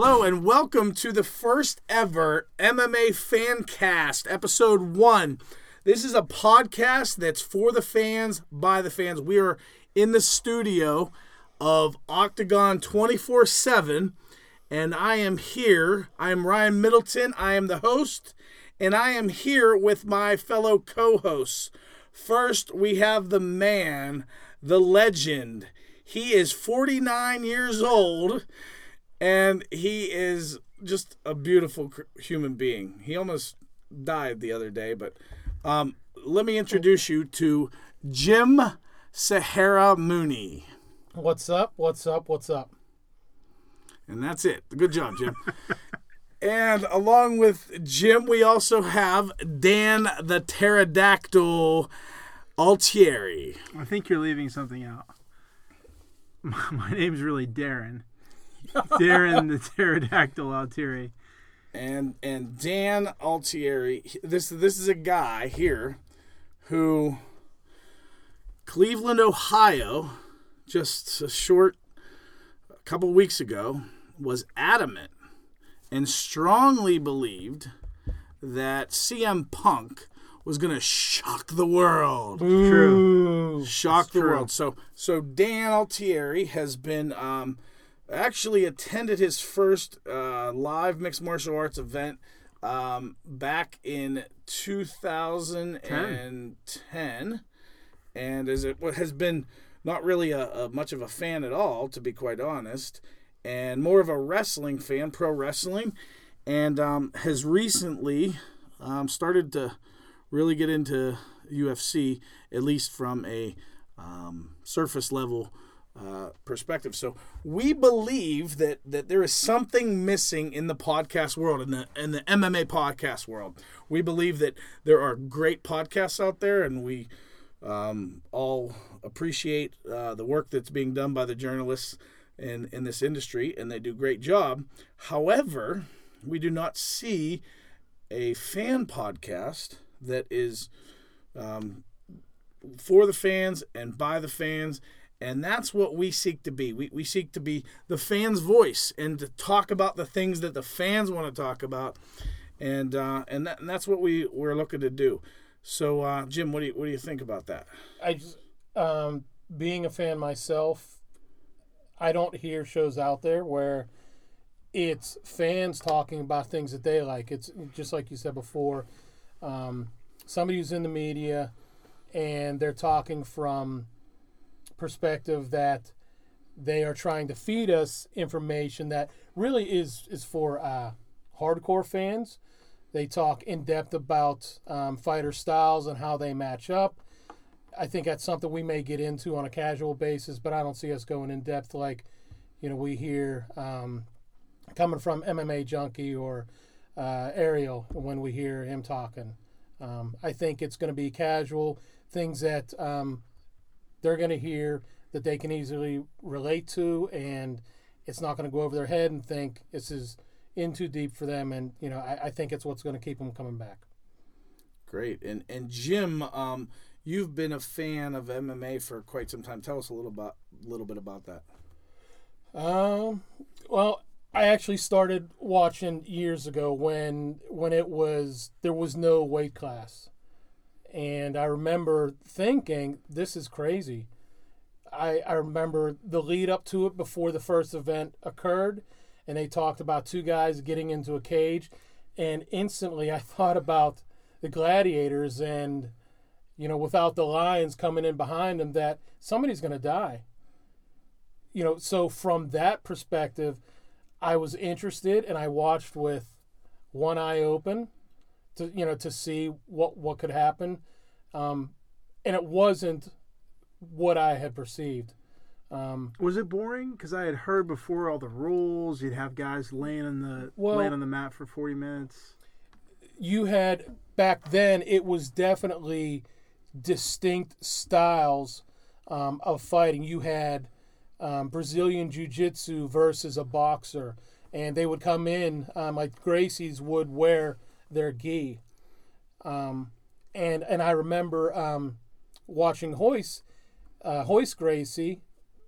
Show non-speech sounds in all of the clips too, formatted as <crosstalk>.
Hello and welcome to the first ever MMA Fancast, episode one. This is a podcast that's for the fans, by the fans. We are in the studio of Octagon 24 7, and I am here. I am Ryan Middleton. I am the host, and I am here with my fellow co hosts. First, we have the man, the legend. He is 49 years old and he is just a beautiful human being. He almost died the other day, but um, let me introduce you to Jim Sahara Mooney. What's up? What's up? What's up? And that's it. Good job, Jim. and along with Jim, we also have Dan the Pterodactyl Altieri. I think you're leaving something out. My, <laughs> my name's really Darren. <laughs> Darren the Pterodactyl Altieri. and and Dan Altieri. This this is a guy here who Cleveland, Ohio, just a short a couple weeks ago, was adamant and strongly believed that CM Punk was going to shock the world True. shock the true. world. So so Dan Altieri has been um, actually attended his first uh, live mixed martial arts event um, back in 2010, and as it has been not really a, a much of a fan at all, to be quite honest, and more of a wrestling fan, pro wrestling, and um, has recently um, started to really get into UFC, at least from a um, surface level uh, perspective. So we believe that that there is something missing in the podcast world, in the in the MMA podcast world. We believe that there are great podcasts out there, and we um, all appreciate uh, the work that's being done by the journalists in in this industry, and they do great job. However, we do not see a fan podcast that is um, for the fans and by the fans. And that's what we seek to be. We, we seek to be the fans' voice and to talk about the things that the fans want to talk about. And uh, and, that, and that's what we, we're looking to do. So, uh, Jim, what do you what do you think about that? I just, um, being a fan myself, I don't hear shows out there where it's fans talking about things that they like. It's just like you said before, um, somebody who's in the media and they're talking from perspective that they are trying to feed us information that really is is for uh, hardcore fans. They talk in depth about um, fighter styles and how they match up. I think that's something we may get into on a casual basis, but I don't see us going in depth like, you know, we hear um, coming from MMA Junkie or uh, Ariel when we hear him talking. Um, I think it's going to be casual things that um, they're going to hear that they can easily relate to, and it's not going to go over their head and think this is in too deep for them. And you know, I, I think it's what's going to keep them coming back. Great. And and Jim, um, you've been a fan of MMA for quite some time. Tell us a little about little bit about that. Um, well, I actually started watching years ago when when it was there was no weight class, and I remember thinking this is crazy. I I remember the lead up to it before the first event occurred, and they talked about two guys getting into a cage, and instantly I <laughs> thought about the gladiators and you know without the lions coming in behind them that somebody's going to die you know, so from that perspective, I was interested and I watched with one eye open to you know to see what what could happen, um, and it wasn't what I had perceived. Um, Was it boring? Because I had heard before all the rules. You'd have guys laying on the Well- laying on the mat for forty minutes. you had back then it was definitely distinct styles um, of fighting. You had um, Brazilian Jiu Jitsu versus a boxer, and they would come in um, like Gracie's would wear their gi. Um, and and I remember um, watching Hoist, uh, Royce Gracie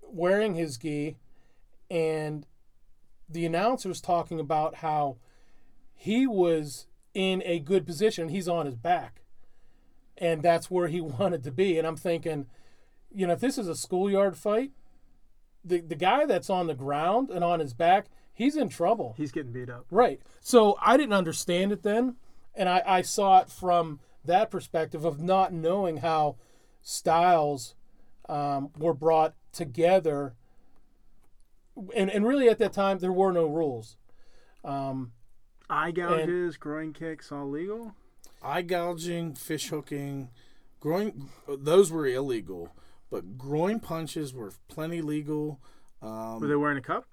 wearing his gi, and the announcer was talking about how he was in a good position. He's on his back, and that's where he <laughs> wanted to be. And I'm thinking, you know, if this is a schoolyard fight, the the guy that's on the ground and on his back, he's in trouble. He's getting beat up. Right. So I didn't understand it then, and I, I saw it from that perspective of not knowing how styles um, were brought together. And, and really at that time there were no rules. Um, Eye gouges, groin kicks, all legal. eye gouging, fish hooking, groin. Those were illegal, but groin punches were plenty legal. Um, Were they wearing a cup?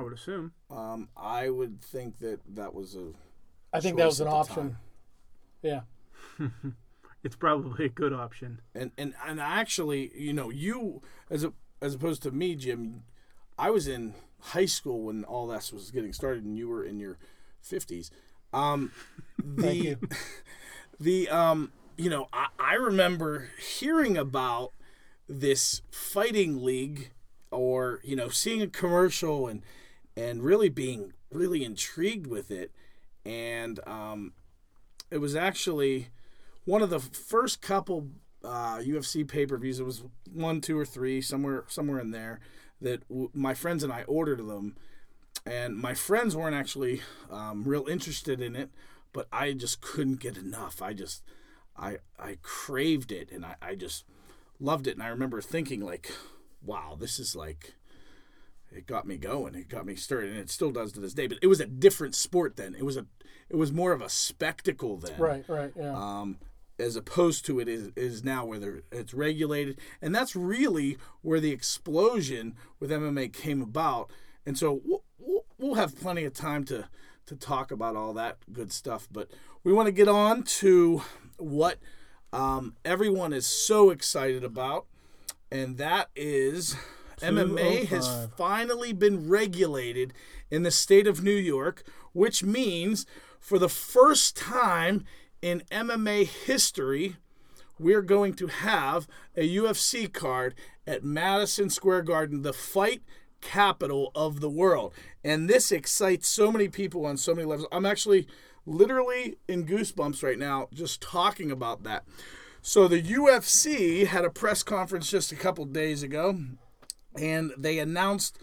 I would assume. um, I would think that that was a. I think that was an option. time. Yeah. <laughs> It's probably a good option. And and and actually, you know, you as a as opposed to me, Jim, I was in high school when all this was getting started, and you were in your fifties. Um, <laughs> the Thank you. <laughs> the um, you know, I, I remember hearing about this fighting league, or you know, seeing a commercial and and really being really intrigued with it, and um, it was actually one of the first couple uh, UFC pay per views. It was one, two, or three, somewhere somewhere in there. That w- my friends and I ordered them, and my friends weren't actually um, real interested in it, but I just couldn't get enough. I just I I craved it, and I, I just loved it. And I remember thinking like, wow, this is like. It got me going. It got me started, and it still does to this day. But it was a different sport then. It was a, it was more of a spectacle then Right, right, yeah. um, as opposed to it is, is now where it's regulated. And that's really where the explosion with MMA came about. And so we'll, we'll, we'll have plenty of time to, to talk about all that good stuff. But we want to get on to what um, everyone is so excited about, and that is MMA has oh finally been regulated in the state of New York, which means for the first time in MMA history, we're going to have a UFC card at Madison Square Garden, the fight capital of the world. And this excites so many people on so many levels. I'm actually literally in goosebumps right now just talking about that. So the UFC had a press conference just a couple days ago and they announced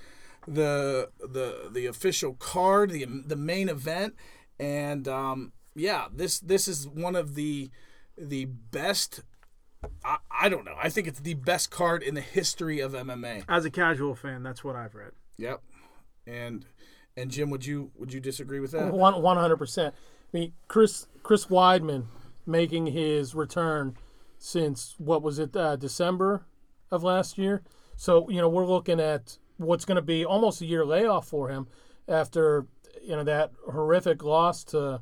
the the the official card, the the main event, and um, yeah, this this is one of the the best. I, I don't know. I think it's the best card in the history of MMA. As a casual fan, that's what I've read. Yep. And and Jim, would you would you disagree with that? One one hundred percent. I mean, Chris Chris Weidman making his return since what was it uh, December of last year. So you know we're looking at what's going to be almost a year layoff for him after you know that horrific loss to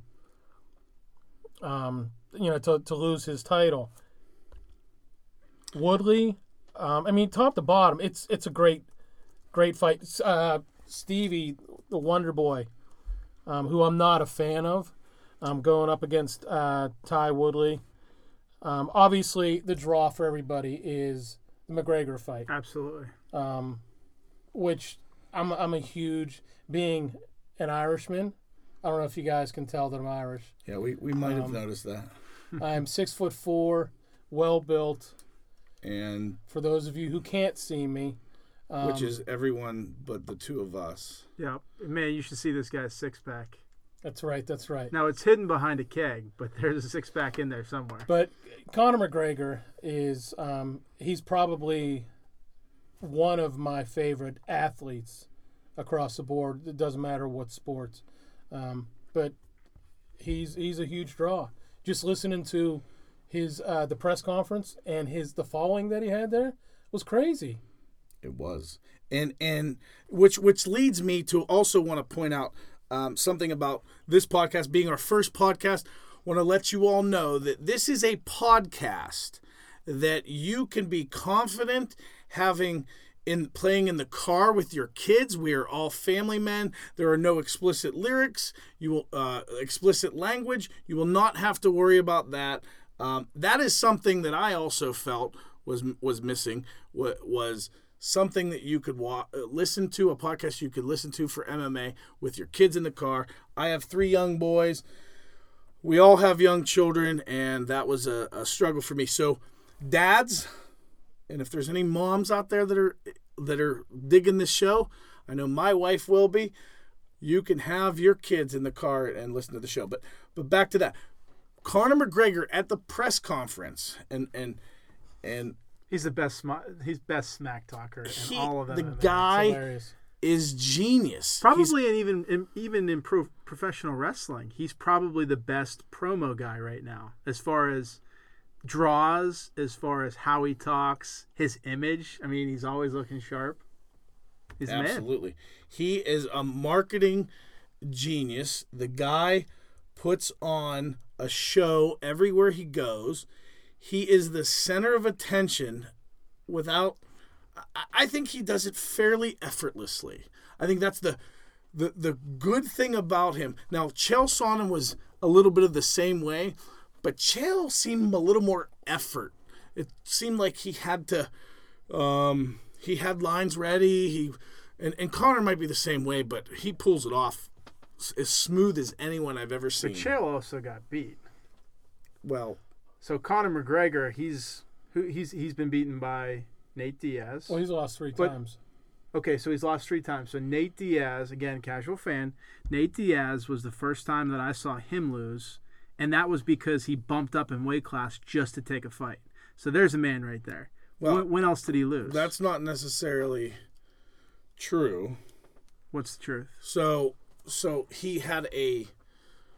um, you know to, to lose his title. Woodley, um, I mean top to bottom, it's it's a great great fight. Uh, Stevie, the Wonder Boy, um, who I'm not a fan of, um, going up against uh, Ty Woodley. Um, obviously, the draw for everybody is the McGregor fight, Absolutely. um, which I'm I'm a huge being an Irishman. I don't know if you guys can tell that I'm Irish. Yeah, we, we might have Um, noticed that. I'm six foot four, well built. And For those of you who can't see me, um, which is everyone but the two of us. Yeah. Man, you should see this guy's six pack. That's right, that's right. Now it's hidden behind a keg, but there's a six pack in there somewhere. But Conor McGregor is um, he's probably one of my favorite athletes across the board. It doesn't matter what sports, um, but he's he's a huge draw. Just listening to his uh, the press conference and his the following that he had there was crazy. It was, and and which which leads me to also want to point out um, something about this podcast being our first podcast. Want to let you all know that this is a podcast that you can be confident having in playing in the car with your kids. We are all family men. There are no explicit lyrics. You will uh, explicit language. You will not have to worry about that. Um, that is something that I also felt was was missing. wa- Was something that you could wa- uh, listen to, a podcast you could listen to for MMA with your kids in the car. I have three young boys. We all have young children, and that was a, a struggle for me. So, dads, and if there's any moms out there that are that are digging this show, I know my wife will be. You can have your kids in the car and listen to the show. But but back to that. Conor McGregor at the press conference and and and He's the best. Sm- he's best smack talker in all of them. the guy is genius. He's- Probably, and even in, even in pro, professional wrestling, he's probably the best promo guy right now, as far as draws, as far as how he talks, his image. I mean, he's always looking sharp. He's. Absolutely. He is a marketing genius. The guy puts on a show everywhere he goes. He is the center of attention without I- think he does it fairly effortlessly. I think that's the the the good thing about him. Now, Chael Sonnen was a little bit of the same way, but Chael seemed a little more effort. It seemed like he had to um, he had lines ready. He and, and Conor might be the same way, but he pulls it off as smooth as anyone I've ever But seen. Chael also got beat. well, So Conor McGregor, he's who he's he's been beaten by Nate Diaz. Well, he's lost three But- times. Okay, so he's lost three times. So Nate Diaz, again, casual fan. Nate Diaz was the first time that I saw him lose, and that was because he bumped up in weight class just to take a fight. So there's a man right there. Well, when, when else did he lose? that's not necessarily true. what's the truth. So so he had a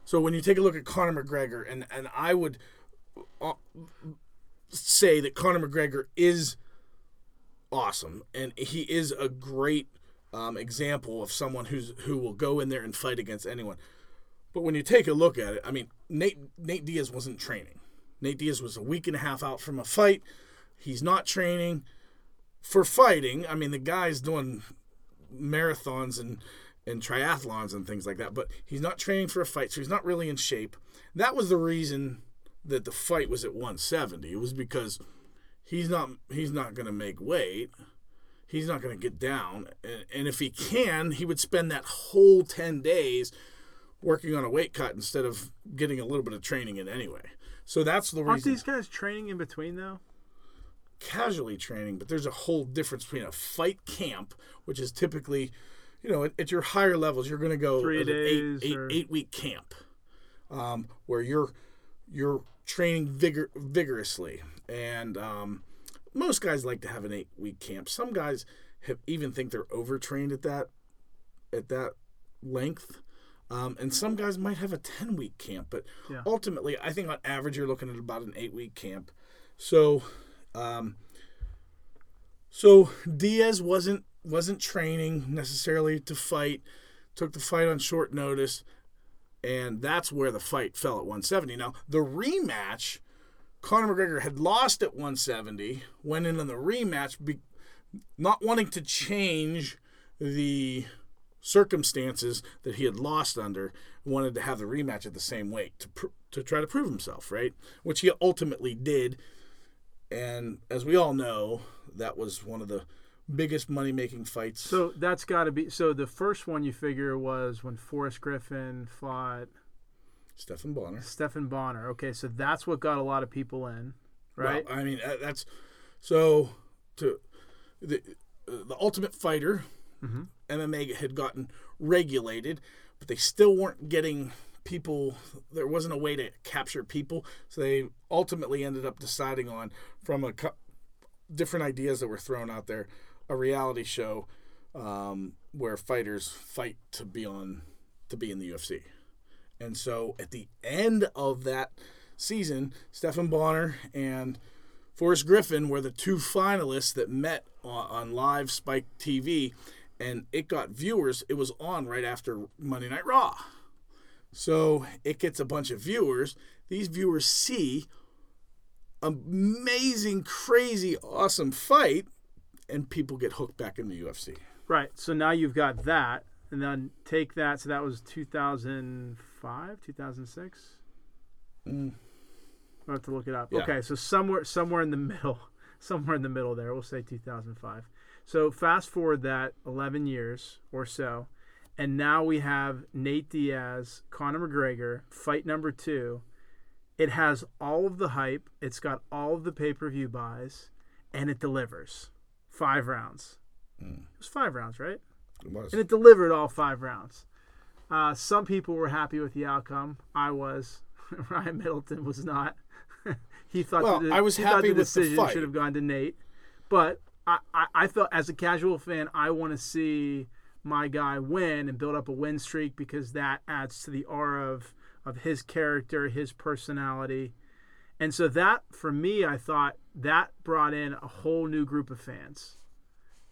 so when you take a look at Conor McGregor and and I would say that Conor McGregor is awesome and he is a great um, example of someone who's who will go in there and fight against anyone. But when you take a look at it, I mean Nate Nate Diaz wasn't training. Nate Diaz was a week and a half out from a fight. He's not training for fighting. I mean the guy's doing marathons and and triathlons and things like that. But he's not training for a fight, so he's not really in shape. That was the reason that the fight was at 170. It was because he's not he's not going to make weight. He's not going to get down, and, and if he can, he would spend that whole 10 days working on a weight cut instead of getting a little bit of training in anyway. So that's the Aren't reason. these guys training in between though? casually training, but there's a whole difference between a fight camp, which is typically, you know, at, at your higher levels, you're going to go Three an days eight, eight, or- eight week camp, um, where you're you're training vigor vigorously, and um, most guys like to have an eight week camp. Some guys have even think they're overtrained at that at that length. Um, and some guys might have a 10 week camp, but Yeah. ultimately, I think on average, you're looking at about an eight week camp. So, um, so Diaz wasn't wasn't training necessarily to fight. Took the fight on short notice, and that's where the fight fell at 170. Now the rematch, Conor McGregor had lost at 170. Went in on the rematch, be, not wanting to change the circumstances that he had lost under. Wanted to have the rematch at the same weight to pr- to try to prove himself, right? Which he ultimately did. And as we all know, that was one of the biggest money making fights. So that's got to be. So the first one you figure was when Forrest Griffin fought Stephan Bonnar. Stephan Bonnar. Okay, so that's what got a lot of people in, right? Well, I mean, that's so to the the Ultimate Fighter. Mm-hmm. MMA had gotten regulated, but they still weren't getting people. There wasn't a way to capture people, so they ultimately ended up deciding on from a cou- different ideas that were thrown out there, a reality show um, where fighters fight to be on to be in the UFC. And so at the end of that season, Stephan Bonnar and Forrest Griffin were the two finalists that met on, on live Spike TV, and it got viewers. It was on right after Monday Night Raw. So it gets a bunch of viewers. These viewers see amazing, crazy, awesome fight, and people get hooked back in the UFC. Right. So now you've got that, and then take that. So that was 2005, 2006. Mm. I have to look it up. Yeah. Okay, so somewhere somewhere in the <laughs> middle, somewhere in the middle there. We'll say 2005. So fast forward that 11 years or so, and now we have Nate Diaz, Conor McGregor, fight number two. It has all of the hype. It's got all of the pay per view buys, and it delivers. Five rounds. Mm. It was five rounds, right? It was. And it delivered all five rounds. Uh, some people were happy with the outcome. I was. <laughs> Ryan Middleton was not. <laughs> he thought Well, the, I was happy the the decision fight. should have gone to Nate, but I, I, I felt as a casual fan, I want to see my guy win and build up a win streak because that adds to the aura of of his character, his personality. And so that for me, I thought that brought in a whole new group of fans.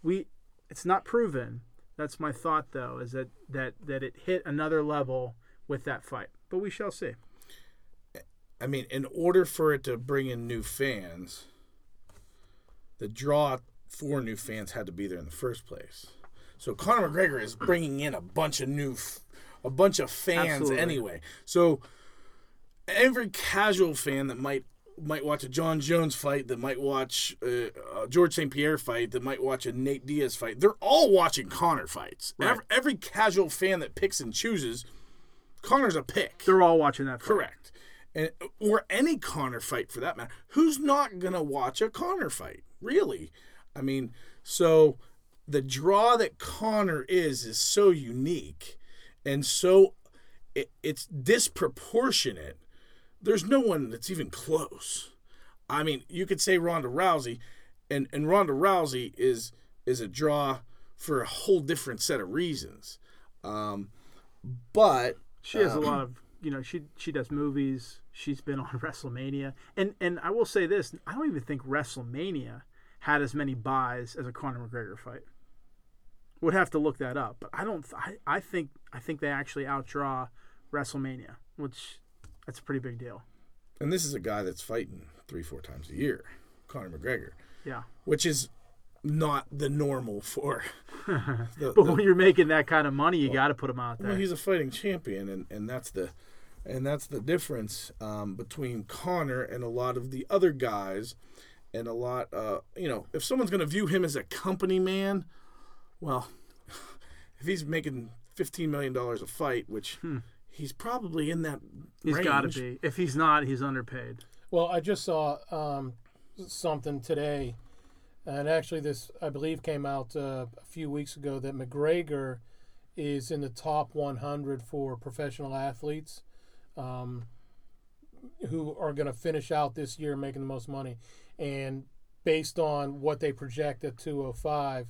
We it's not proven. That's my thought though, is that that that it hit another level with that fight. But we shall see. I mean, in order for it to bring in new fans, the draw for new fans had to be there in the first place. So Conor McGregor is bringing in a bunch of new, a bunch of fans Absolutely. anyway. So every casual fan that might might watch a Jon Jones fight, that might watch uh, a George St. Pierre fight, that might watch a Nate Diaz fight, they're all watching Conor fights. Right. Every, every casual fan that picks and chooses, Conor's a pick. They're all watching that fight. Correct. And or any Conor fight for that matter. Who's not gonna watch a Conor fight? Really? I mean, so the draw that Conor is is so unique and so it, it's disproportionate. There's no one that's even close. I mean, you could say Ronda Rousey, and and Ronda Rousey is is a draw for a whole different set of reasons. Um, but She has a lot of you know she she does movies. She's been on <laughs> WrestleMania, and and I will say this: I don't even think WrestleMania had as many buys as a Conor McGregor fight. Would have to look that up, but I don't. I, I think I think they actually outdraw WrestleMania, which that's a pretty big deal. And this is a guy that's fighting three, four times a year, Conor McGregor, Yeah, which is not the normal for. <laughs> the, but the- when you're making that kind of money, you got to put him out there. well, he's a fighting champion, and, and that's the, and that's the difference um, between Conor and a lot of the other guys, and a lot. Uh, you know, if someone's going to view him as a company man, well, <laughs> if he's making fifteen million dollars a fight, which he's probably in that. He's got to be. If he's not, he's underpaid. Well, I just saw um, something today, and actually, this I believe came out uh, a few weeks ago that McGregor is in the top 100 for professional athletes um, who are going to finish out this year making the most money, and based on what they project at 205.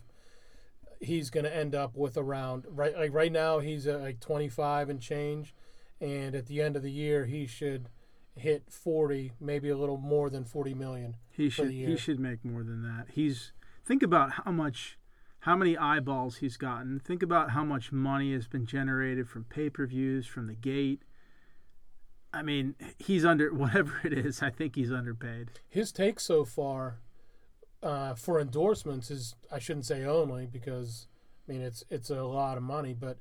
He's going to end up with around right like right now he's at like 25 and change, and at the end of the year he should hit 40, maybe a little more than 40 million. He should he should make more than that. He's think about how much how many eyeballs he's gotten. Think about how much money has been generated from pay-per-views, from the gate. I mean, he's under <laughs> whatever it is. I think he's underpaid. His take so far uh, for endorsements is I shouldn't say only because I mean it's it's a lot of money, but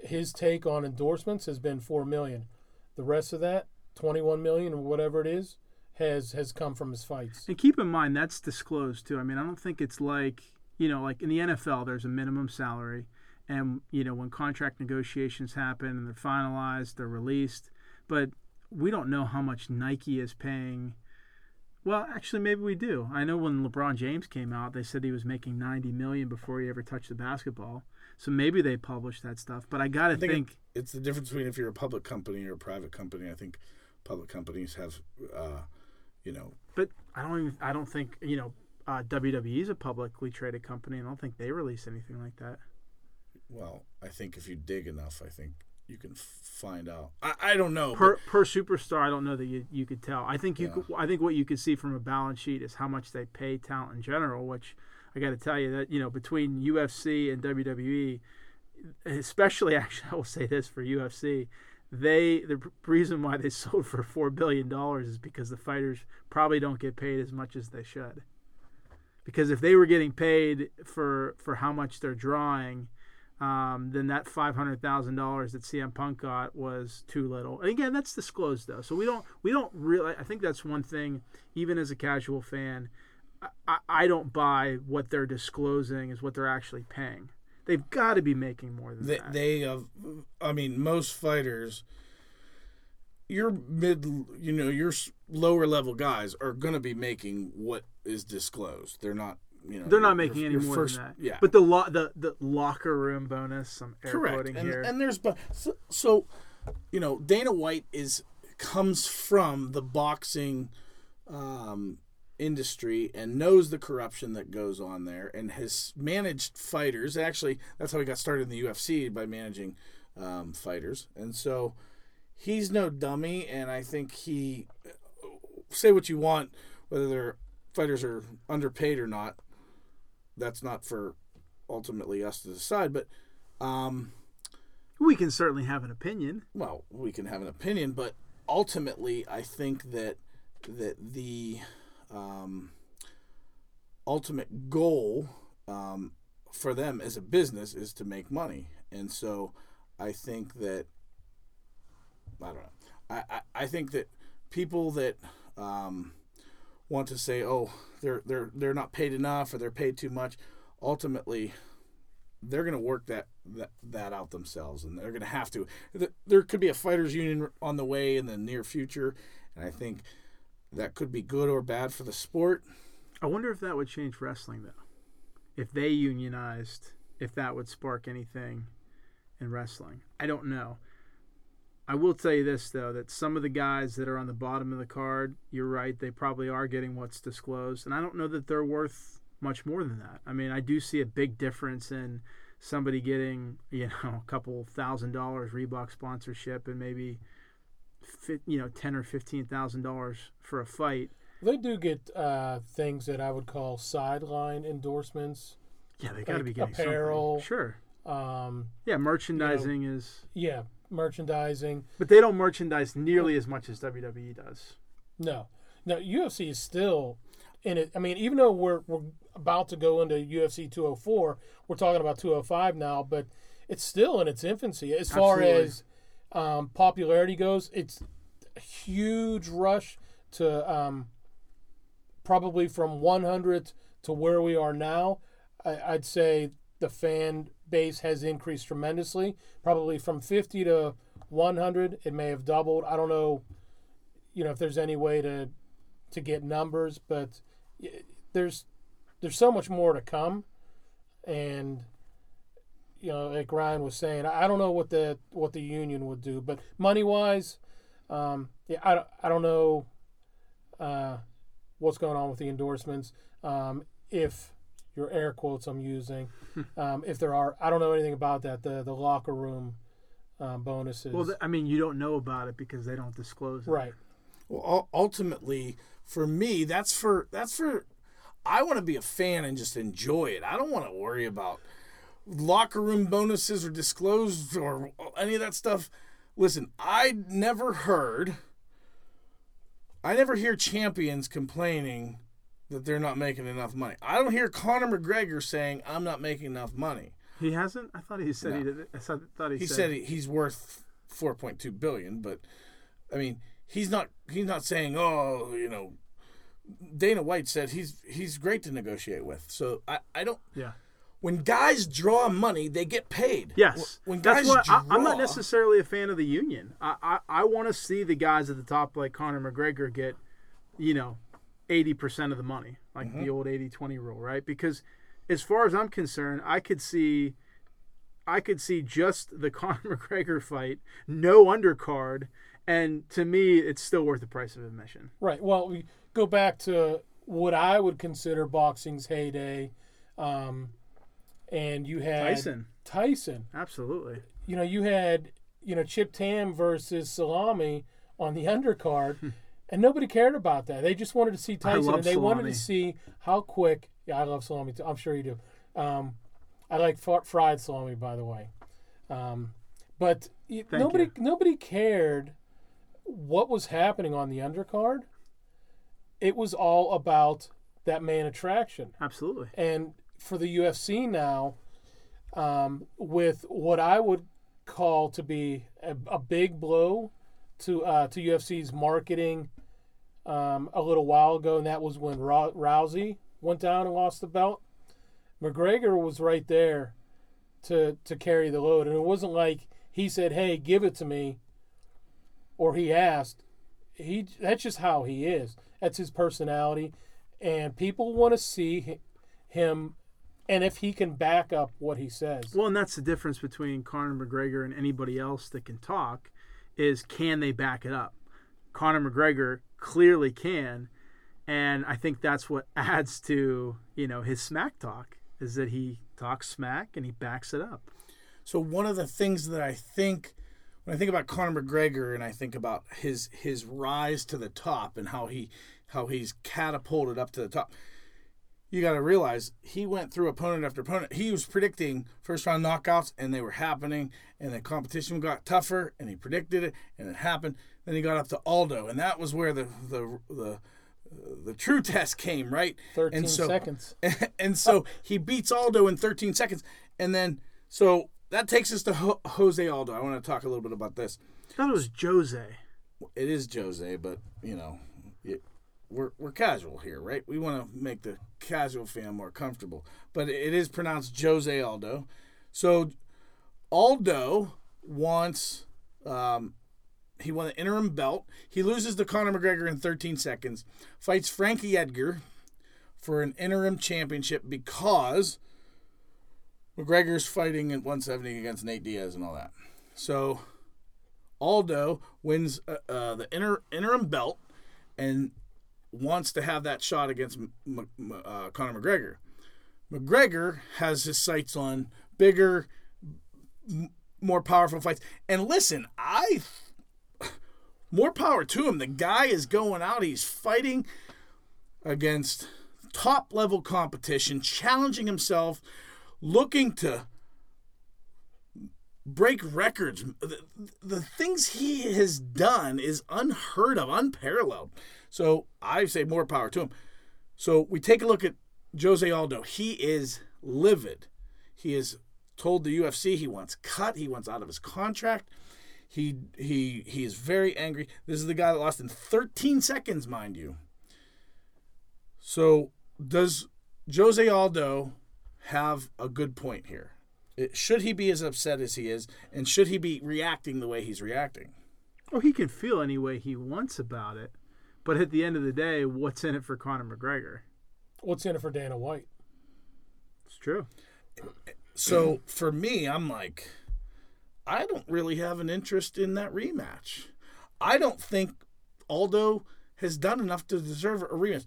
his take on endorsements has been 4 million. The rest of that, 21 million or whatever it is, has has come from his fights. And keep in mind that's disclosed too. I mean, I don't think it's like you know, like in the NFL, there's a minimum salary, and you know when contract negotiations happen and they're finalized, they're released. But we don't know how much Nike is paying. Well, actually, maybe we do. I know when LeBron James came out, they said he was making 90 million before he ever touched the basketball. So maybe they published that stuff. But I gotta I think, think, it- it's the difference between if you're a public company or a private company. I think public companies have, uh, you know, but I don't even. I don't think you know. Uh, WWE is a publicly traded company, and I don't think they release anything like that. well, I think if you dig enough, I think you can find out. I, I don't know. per per superstar, I don't know that you, you could tell. I think you Yeah. could, I think what you could see from a balance sheet is how much they pay talent in general. Which I got to tell you that you know between UFC and WWE, especially <laughs> actually I will say this for UFC, they the reason why they <laughs> sold for four billion dollars is because the fighters probably don't get paid as much as they should. Because if they were getting paid for for how much they're drawing, um, then that five hundred thousand dollars that CM Punk got was too little. And again, that's disclosed though, so we don't we don't really. I think that's one thing. Even as a casual fan, I, I don't buy what they're disclosing is what they're actually paying. They've got to be making more than They, that. they uh, I mean, most fighters, your mid, you know, your lower level guys are going to be making what is disclosed. They're not, you know, They're not making your any more first- than that. Yeah, But the lo- the the locker room bonus, I'm air correct. quoting And, here. and there's, but so, so, you know, Dana White is comes from the boxing um, industry and knows the corruption that goes on there and has managed fighters. Actually, that's how he got started in the UFC by managing um, fighters. And so he's no dummy. And I think he, say what you want, whether their fighters are underpaid or not, that's not for ultimately us to decide. But, um, we can certainly have an opinion. well, we can have an opinion, but ultimately, I think that that the um, ultimate goal um, for them as a business is to make money, and so I think that I don't know. I, I, I think that people that um, want to say, "Oh, they're they're they're not paid enough or they're paid too much," ultimately they're going to work that, that that out themselves, and they're going to have to. There could be a fighters union on the way in the near future, and I think that could be good or bad for the sport. I wonder if that would change wrestling though. If they unionized, if that would spark anything in wrestling. I don't know. I will tell you this though that some of the guys that are on the bottom of the card, you're right, they probably are getting what's disclosed, and I don't know that they're worth much more than that. I mean, I do see a big difference in somebody getting, you <laughs> know, a couple thousand dollars Reebok sponsorship and maybe you know, 10 or 15,000 dollars for a fight. They do get uh, things that I would call sideline endorsements. Yeah, they got to Like be getting apparel. something. Sure. Um, Yeah, merchandising is, yeah, merchandising. but they don't merchandise nearly as much as WWE does. No, no, UFC is still in it. I mean, even though we're we're about to go into UFC 204, we're talking about 205 now, but it's still in its infancy as far Absolutely. as um, popularity goes. It's a huge rush to um, probably from 100 to where we are now. I, I'd say the fan base has increased tremendously. Probably from 50 to 100, it may have doubled. I don't know you know if there's any way to to get numbers but there's there's so much more to come and you know like Ryan was saying I don't know what the what the union would do but money wise um, yeah I, I don't know uh, what's going on with the endorsements um, if your air quotes I'm using um, if there are I don't know anything about that the the locker room um, bonuses Well, th- I mean, you don't know about it because they don't disclose it. right Well, ultimately, for me, that's for that's for. I want to be a fan and just enjoy it. I don't want to worry about locker room bonuses or disclosed or any of that stuff. Listen, I never heard. I never hear champions complaining that they're not making enough money. I don't hear Conor McGregor saying I'm not making enough money. He hasn't. I thought he said he No. did. I thought he, He said, said he- he's worth 4.2 billion, but I mean, he's not he's not saying, "Oh, you know, Dana White said he's he's great to negotiate with." So I I don't Yeah. when guys draw money, they get paid. Yes. When That's guys why draw, I, I'm not necessarily a fan of the union. I I, I want to see the guys at the top like Conor McGregor get, you know, eighty percent of the money, like Mm-hmm. the old 80-20 rule, right? Because as far as I'm concerned, I could see. I could see just the <laughs> Conor McGregor fight, no undercard, and to me, it's still worth the price of admission. Right. Well, we go back to what I would consider boxing's heyday, um, and you had Tyson, Tyson. absolutely. You know, you had you know Chip Tam versus Salami on the undercard, <laughs> and nobody cared about that. They just wanted to see Tyson, and they wanted to see how quick. Yeah, I love salami too. I'm sure you do. Um, I like fr- fried salami, by the way. Um, but Thank nobody you. nobody cared what was happening on the undercard. It was all about that main attraction. Absolutely. And for the UFC now, um, with what I would call to be a, a big blow to uh, to UFC's marketing um, a little while ago, and that was when Rou- Rousey went down and lost the belt. McGregor was right there to to carry the load, and it wasn't like he said, "Hey, give it to me," or he asked. He that's just how he is. That's his personality, and people want to see him, and if he can back up what he says. Well, and that's the difference between Conor McGregor and anybody else that can talk, is can they back it up? Conor McGregor clearly can, and I think that's what <laughs> adds to you know his smack talk is that he talks smack and he backs it up. So one of the things that I think when I think about Conor McGregor and I think about his his rise to the top and how he how he's catapulted up to the top, you got to realize he went through opponent after opponent. He was predicting first round knockouts and they were happening, and the competition got tougher, and he predicted it, and it happened. Then he got up to Aldo, and that was where the the the the true test came, right? 13 and so, seconds. <laughs> And so he beats Aldo in 13 seconds. And then, so that takes us to Ho- Jose Aldo. I want to talk a little bit about this. I thought it was Jose. It is Jose, but, you know, it, we're, we're casual here, right? We want to make the casual fan more comfortable. But it is pronounced Jose Aldo. So Aldo wants um, he won the interim belt. He loses to Conor McGregor in 13 seconds. Fights Frankie Edgar for an interim championship because McGregor's fighting at 170 against Nate Diaz and all that. So Aldo wins uh, uh, the inter- interim belt and wants to have that shot against M- M- uh, Conor McGregor. McGregor has his sights on bigger, m- more powerful fights. And listen, I more power to him. The guy is going out, he's fighting against top level competition, challenging himself, looking to break records. The, the things he has done is unheard of, unparalleled. So I say more power to him. So we take a look at Jose Aldo. He is livid. He has told the UFC he wants cut, he wants out of his contract. He he he is very angry. This is the guy that lost in 13 seconds, mind you. So does Jose Aldo have a good point here? It, should he be as upset as he is, and should he be reacting the way he's reacting? Well, he can feel any way he wants about it, but at the end of the day, what's in it for Conor McGregor? What's in it for Dana White? It's true. So for me, I'm like, I don't really have an interest in that rematch. I don't think Aldo has done enough to deserve a rematch.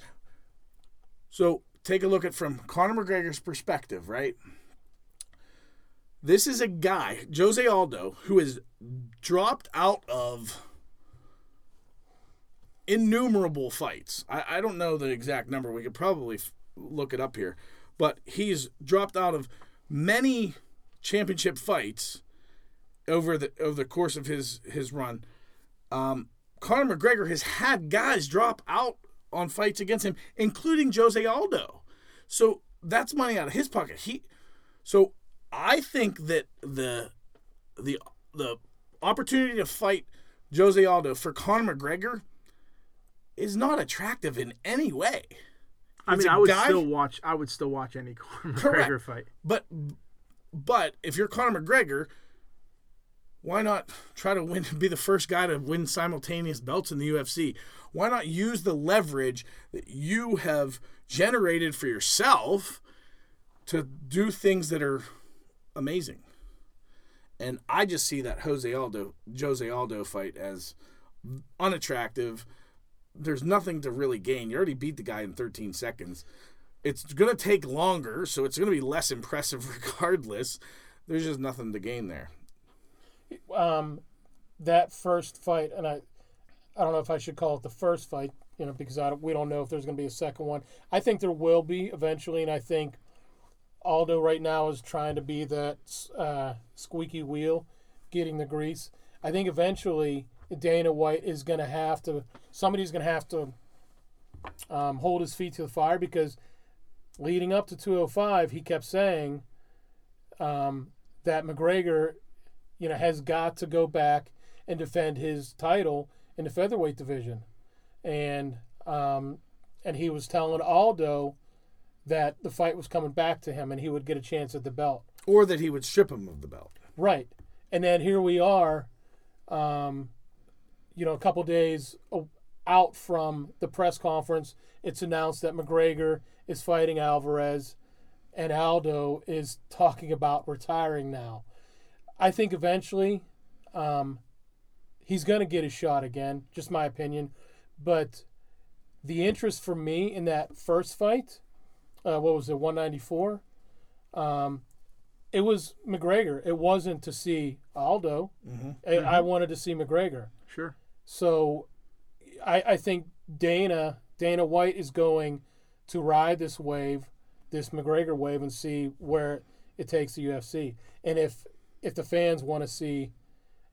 So take a look at from Conor McGregor's perspective, right? This is a guy, Jose Aldo, who has dropped out of innumerable fights. I, I don't know the exact number. We could probably f- look it up here. But he's dropped out of many championship fights over the over the course of his his run. Um, Conor McGregor has had guys drop out on fights against him, including Jose Aldo. So that's money out of his pocket. He, so I think that the the the opportunity to fight Jose Aldo for Conor McGregor is not attractive in any way. I mean, I would guy- still watch. I would still watch any <laughs> Conor Correct. McGregor fight. But but if you're Conor McGregor, why not try to win <laughs> be the first guy to win simultaneous belts in the UFC? Why not use the leverage that you have generated for yourself to do things that are amazing? And I just see that Jose Aldo Jose Aldo fight as unattractive. There's nothing to really gain. You already beat the guy in 13 seconds. It's going to take longer, so it's going to be less impressive <laughs> regardless. There's just nothing to gain there. um, that first fight, and I, I don't know if I should call it the first fight, you know, because I we don't know if there's going to be a second one. I think there will be eventually, and I think Aldo right now is trying to be that uh, squeaky wheel, getting the grease. I think eventually Dana White is going to have to, somebody's going to have to um, hold his feet to the fire because leading up to 205, he kept saying um, that McGregor you know, has got to go back and defend his title in the featherweight division, and um, and he was telling Aldo that the fight was coming back to him and he would get a chance at the belt. Or that he would strip him of the belt. Right. And then here we are, um, you know, a couple days out from the press conference. It's announced that McGregor is fighting Alvarez and Aldo is talking about retiring now. I think eventually um, he's going to get a shot again, just my opinion. But the interest for me in that first fight, uh, what was it, 194? Um, it was McGregor. It wasn't to see Aldo. Mm-hmm. I, I wanted to see McGregor. Sure. So I, I think Dana Dana White is going to ride this wave, this McGregor wave, and see where it takes the UFC. And if if the fans want to see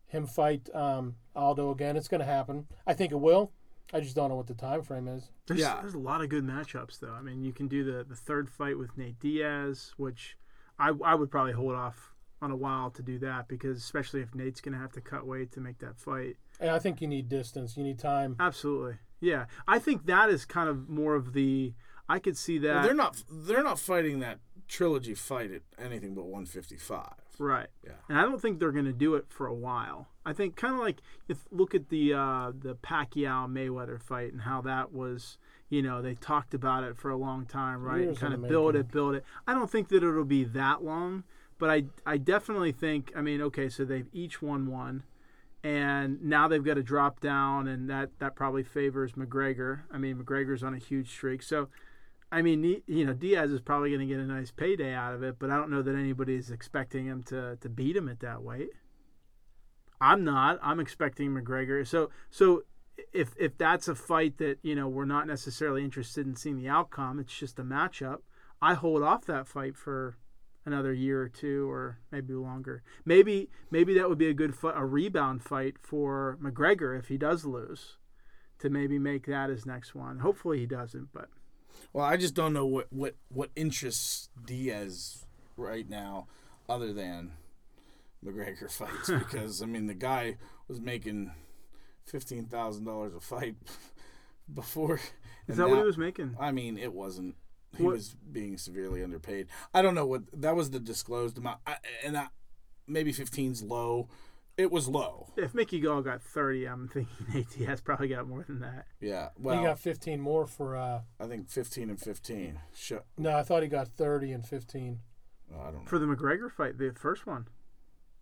him fight um, Aldo again, it's going to happen. I think it will. I just don't know what the time frame is. There's, Yeah. there's a lot of good matchups though. I mean, you can do the the third fight with Nate Diaz, which I I would probably hold off on a while to do that because especially if Nate's going to have to cut weight to make that fight. And I think you need distance. You need time. Absolutely. Yeah. I think that is kind of more of the I could see that Well, they're not they're not fighting that trilogy fight at anything but 155. Right. Yeah. And I don't think they're going to do it for a while. I think kind of like if look at the uh, the Pacquiao Mayweather fight and how that was. You know, they talked about it for a long time, right? Years and kind of build it, build it. I don't think that it'll be that long, but I I definitely think. I mean, okay, so they've each won one, and now they've got to drop down, and that that probably favors McGregor. I mean, McGregor's on a huge streak, so. I mean, you know, Diaz is probably going to get a nice payday out of it, but I don't know that anybody is expecting him to, to beat him at that weight. I'm not. I'm expecting McGregor. So, so if if that's a fight that you know we're not necessarily interested in seeing the outcome, it's just a matchup. I hold off that fight for another year or two, or maybe longer. Maybe maybe that would be a good fight, a rebound fight for McGregor if he does lose, to maybe make that his next one. Hopefully he doesn't, but. Well, I just don't know what what what interests Diaz right now, other than McGregor <laughs> fights. because I mean, the guy was making fifteen thousand dollars a fight <laughs> before. Is that what he was making? I mean, it wasn't. He What- was being severely underpaid. I don't know what that was the disclosed amount, I, and I, maybe 15's low. It was low. If Mickey Gall got 30, I'm thinking <laughs> ATS probably got more than that. Yeah. Well, he got 15 more for. Uh, I think 15 and 15. Sure. no, I thought he got 30 and 15. I don't know. For the McGregor fight, the first one.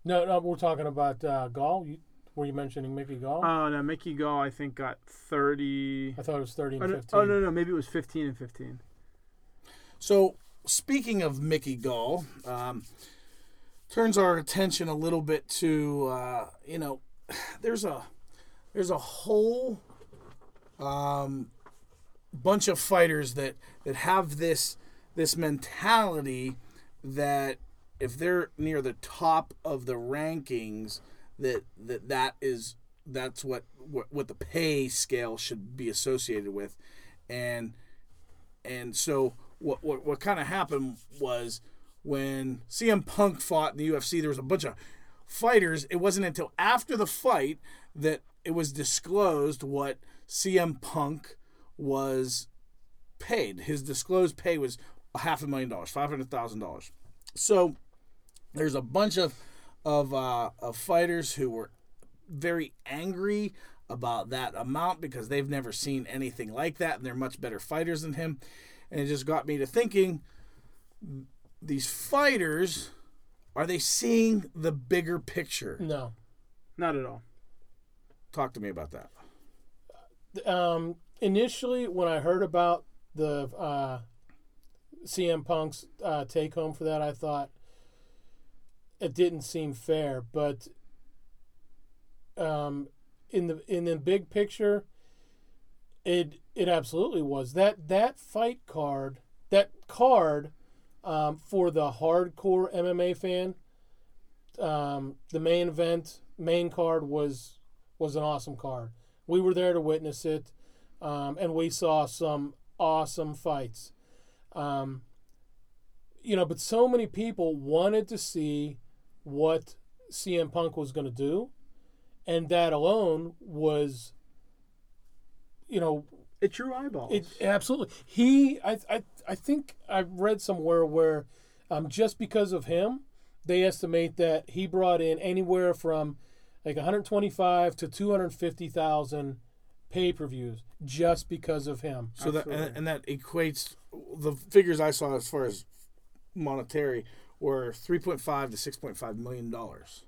No, no, we're talking about uh, Gall. You, were you mentioning Mickey Gall? Oh, no, Mickey Gall, I think, got 30. I thought it was 30 Oh and no, 15. oh, no, no, maybe it was 15 and 15. So, speaking of Mickey Gall, um, turns our attention a little bit to uh, you know, <sighs> there's a there's a whole um, bunch of fighters that that have this this mentality that if they're near the top of the rankings, that that that is that's what what, what the pay scale should be associated with, and and so what what, what kind of happened was when CM Punk fought in the UFC, there was a bunch of fighters. It wasn't until after the fight that it was disclosed what CM Punk was paid. His disclosed pay was a half a million dollars, five hundred thousand dollars. So there's a bunch of of uh, of fighters who were very angry about that amount because they've never seen anything like that and they're much better fighters than him. And it just got me to thinking these fighters are they seeing the bigger picture? No. Not at all. Talk to me about that. Um, initially, when I heard about the uh, CM Punk's uh, take home for that, I thought it didn't seem fair. But um, in the in the big picture, it it absolutely was that that fight card that card um, for the hardcore MMA fan. Um, the main event main card was was an awesome card. We were there to witness it, um, and we saw some awesome fights. Um, you know, but so many people wanted to see what CM Punk was going to do, and that alone was, you know, It It drew eyeballs. It, absolutely. He, I, I, I think I read somewhere where, um, just because of him, they estimate that he brought in anywhere from like 125 to 250,000 pay per views just because of him. So that and, and that equates the figures I saw as far as monetary were 3.5 to 6.5 million dollars.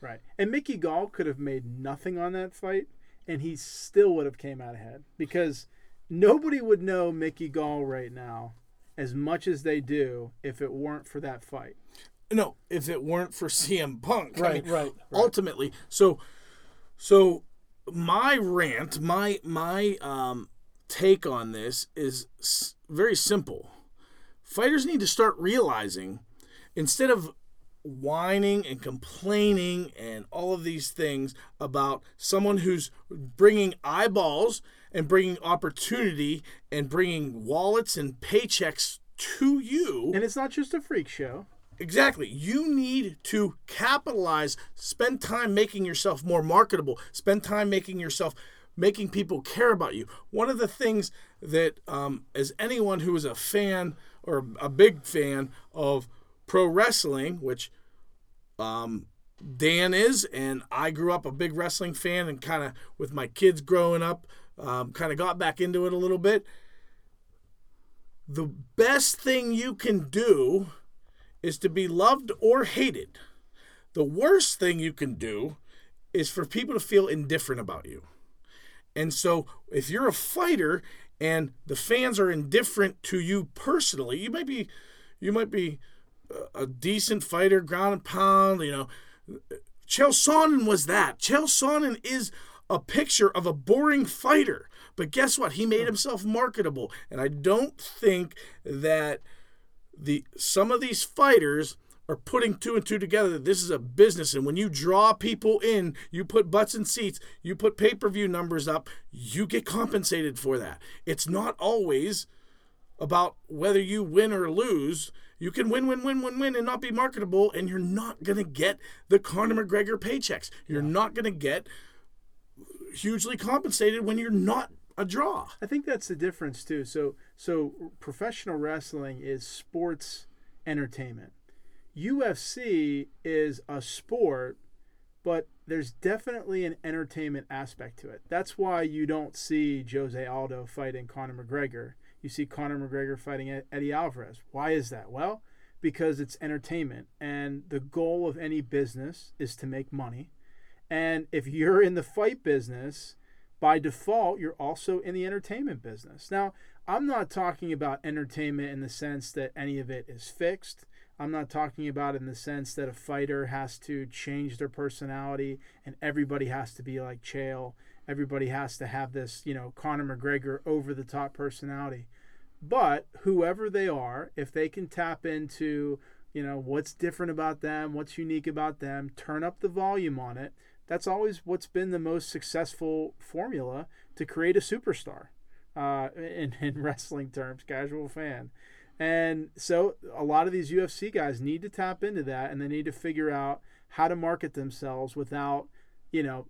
Right. And Mickey Gall could have made nothing on that fight and he still would have came out ahead because nobody would know Mickey Gall right now as much as they do if it weren't for that fight. No, if it weren't for CM Punk, I Right, mean, right, right. ultimately so so my rant my my um take on this is s- very simple fighters need to start realizing instead of whining and complaining and all of these things about someone who's bringing eyeballs and bringing opportunity and bringing wallets and paychecks to you And it's not just a freak show. Exactly. You need to capitalize, spend time making yourself more marketable, spend time making yourself making people care about you. One of the things that, um, as anyone who is a fan or a big fan of pro wrestling, which um, Dan is, and I grew up a big wrestling fan, and kind of with my kids growing up, um, kind of got back into it a little bit. The best thing you can do is to be loved or hated. The worst thing you can do is for people to feel indifferent about you. And so if you're a fighter and the fans are indifferent to you personally, you might be you might be a- decent fighter, ground and pound, you know. Chael Sonnen was that. Chael Sonnen is a picture of a boring fighter. But guess what? He made himself marketable. And I don't think that the some of these fighters are putting two and two together that this is a business and when you draw people in you put butts in seats you put pay-per-view numbers up you get compensated for that it's not always about whether you win or lose you can win win win win win and not be marketable and you're not going to get the Conor McGregor paychecks you're not going to get hugely compensated when you're not a draw I think that's the difference too. So so professional wrestling is sports entertainment. UFC is a sport, but there's definitely an entertainment aspect to it. That's why you don't see Jose Aldo fighting Conor McGregor. You see Conor McGregor fighting Eddie Alvarez. Why is that? Well, because it's entertainment and the goal of any business is to make money. And if you're in the fight business, by default, you're also in the entertainment business. Now, I'm not talking about entertainment in the sense that any of it is fixed. I'm not talking about in the sense that a fighter has to change their personality and everybody has to be like Chael. Everybody has to have this, you know, Conor McGregor over the top personality. But whoever they are, if they can tap into, you know, what's different about them, what's unique about them, turn up the volume on it, that's always what's been the most successful formula to create a superstar uh, <laughs> in, in wrestling terms, casual fan. And so a lot of these UFC guys need to tap into that and they need to figure out how to market themselves without, you know,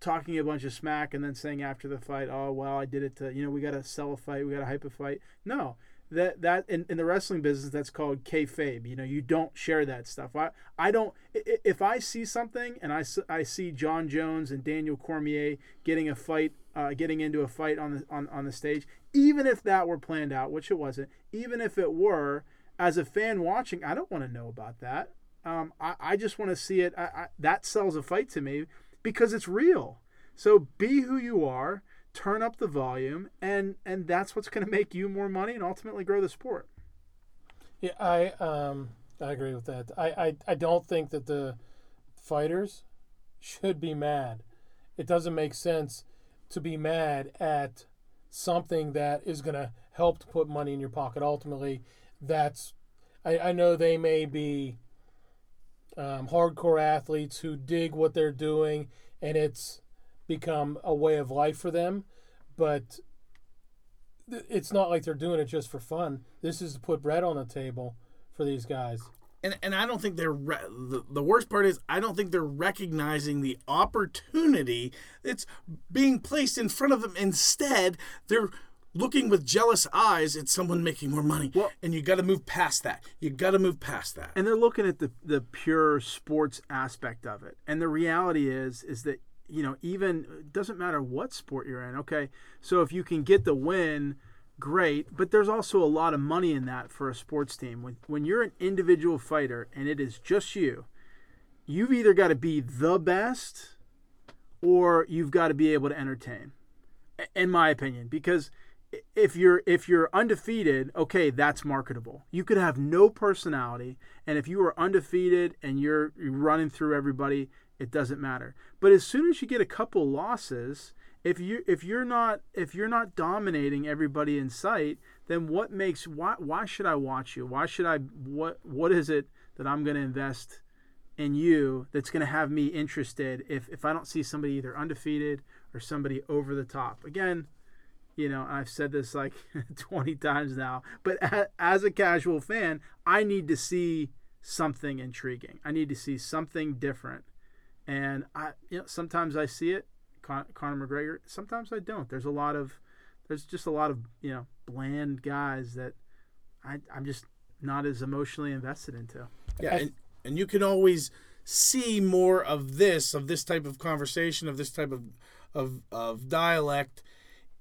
talking a bunch of smack and then saying after the fight, oh, well, I did it to, you know, we got to sell a fight, we got to hype a fight. No, that that in, in the wrestling business that's called kayfabe. You know, you don't share that stuff. I I don't. If I see something and I, I see Jon Jones and Daniel Cormier getting a fight, uh, getting into a fight on the on, on the stage, even if that were planned out, which it wasn't, even if it were, as a fan watching, I don't want to know about that. Um, I, I just want to see it. I, I, that sells a fight to me because it's real. So be who you are turn up the volume and and that's what's going to make you more money and ultimately grow the sport Yeah, I um I agree with that. I, I I don't think that the fighters should be mad. It doesn't make sense to be mad at something that is going to help to put money in your pocket. Ultimately, that's I, I know they may be um, hardcore athletes who dig what they're doing and it's become a way of life for them, but it's not like they're doing it just for fun. This is to put bread on the table for these guys. and and I don't think they're re- the, the worst part is I don't think they're recognizing the opportunity that's being placed in front of them. Instead, they're looking with jealous eyes at someone making more money. Well- and you got to move past that. You got to move past that. and they're looking at the the pure sports aspect of it and the reality is is that you know even it doesn't matter what sport you're in okay? So if you can get the win great but there's also a lot of money in that for a sports team. When when you're an individual fighter and it is just you you've either got to be the best or you've got to be able to entertain in my opinion because if you're if you're undefeated okay that's marketable. You could have no personality and if you are undefeated and you're running through everybody it doesn't matter. But as soon as you get a couple losses if you if you're not if you're not dominating everybody in sight then what makes why why should i watch you? Why should i what what is it that i'm going to invest in you that's going to have me interested if if i don't see somebody either undefeated or somebody over the top? Again you know i've said this like <laughs> 20 times now but as a casual fan i need to see something intriguing. I need to see something different and i you know sometimes i see it Con- conor mcgregor sometimes i don't there's a lot of there's just a lot of you know bland guys that I, i'm just not as emotionally invested into Yeah, and, and you can always see more of this, of this type of conversation, of this type of of, of dialect